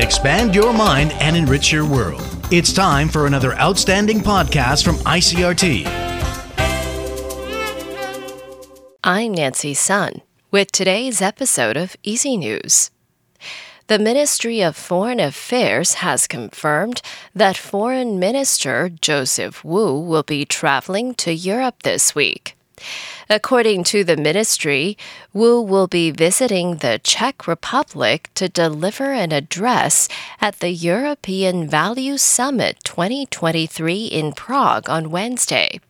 expand your mind, and enrich your world. It's time for another outstanding podcast from ICRT. I'm Nancy Sun with today's episode of EZ News. The Ministry of Foreign Affairs has confirmed that Foreign Minister Joseph Wu will be traveling to Europe this week. According to the ministry, Wu will be visiting the Czech Republic to deliver an address at the European Value Summit 2023 in Prague on Wednesday.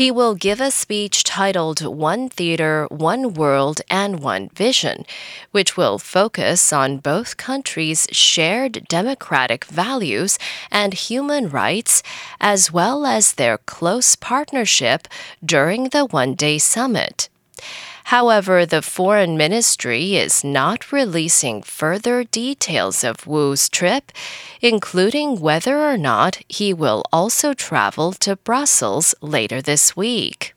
He will give a speech titled One Theater, One World, and One Vision, which will focus on both countries' shared democratic values and human rights, as well as their close partnership during the one day summit. However, the foreign ministry is not releasing further details of Wu's trip, including whether or not he will also travel to Brussels later this week.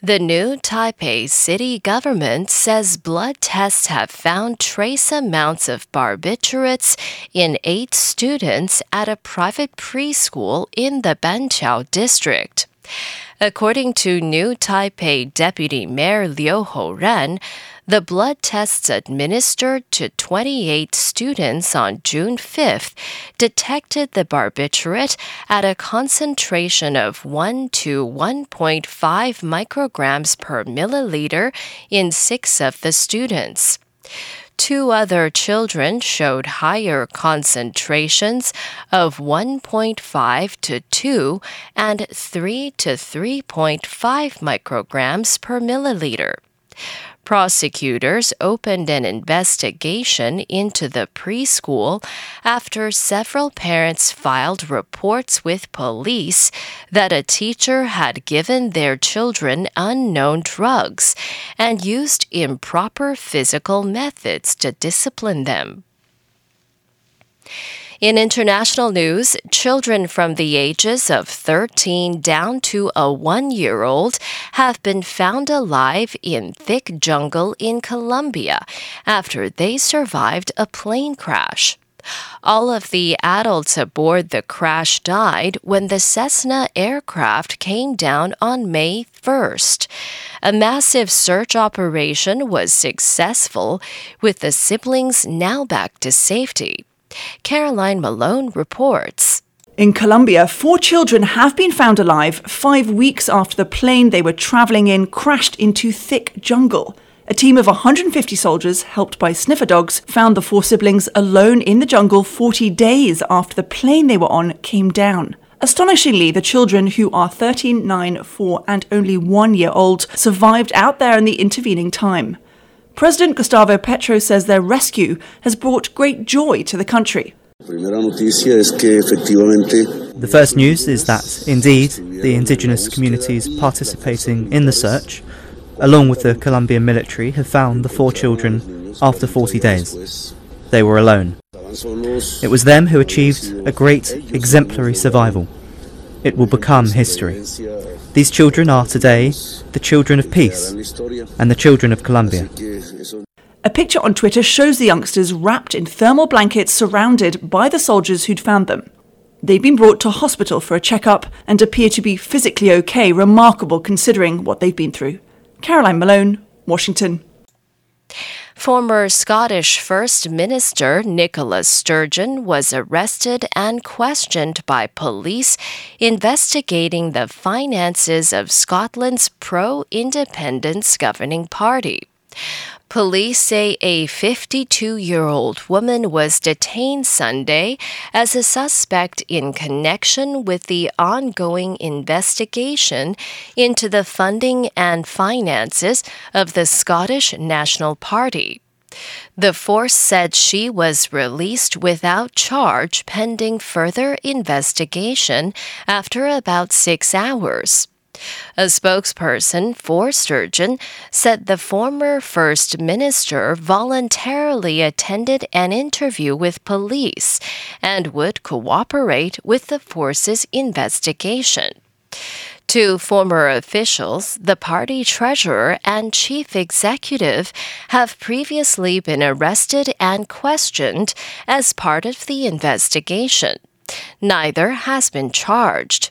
The new Taipei city government says blood tests have found trace amounts of barbiturates in eight students at a private preschool in the Banqiao district. According to new Taipei Deputy Mayor Liu Ho-ran, the blood tests administered to 28 students on June 5th detected the barbiturate at a concentration of 1 to 1.5 micrograms per milliliter in six of the students. Two other children showed higher concentrations of 1.5 to 2 and 3 to 3.5 micrograms per milliliter. Prosecutors opened an investigation into the preschool after several parents filed reports with police that a teacher had given their children unknown drugs and used improper physical methods to discipline them. In international news, children from the ages of 13 down to a one year old have been found alive in thick jungle in Colombia after they survived a plane crash. All of the adults aboard the crash died when the Cessna aircraft came down on May 1st. A massive search operation was successful, with the siblings now back to safety. Caroline Malone reports. In Colombia, four children have been found alive five weeks after the plane they were travelling in crashed into thick jungle. A team of 150 soldiers, helped by sniffer dogs, found the four siblings alone in the jungle 40 days after the plane they were on came down. Astonishingly, the children, who are 13, 9, 4, and only one year old, survived out there in the intervening time. President Gustavo Petro says their rescue has brought great joy to the country. The first news is that, indeed, the indigenous communities participating in the search, along with the Colombian military, have found the four children after 40 days. They were alone. It was them who achieved a great exemplary survival. It will become history. These children are today the children of peace and the children of Colombia. A picture on Twitter shows the youngsters wrapped in thermal blankets surrounded by the soldiers who'd found them. They've been brought to hospital for a checkup and appear to be physically okay, remarkable considering what they've been through. Caroline Malone, Washington. Former Scottish First Minister Nicola Sturgeon was arrested and questioned by police investigating the finances of Scotland's pro independence governing party. Police say a 52 year old woman was detained Sunday as a suspect in connection with the ongoing investigation into the funding and finances of the Scottish National Party. The force said she was released without charge pending further investigation after about six hours. A spokesperson for Sturgeon said the former First Minister voluntarily attended an interview with police and would cooperate with the force's investigation. Two former officials, the party treasurer and chief executive, have previously been arrested and questioned as part of the investigation. Neither has been charged.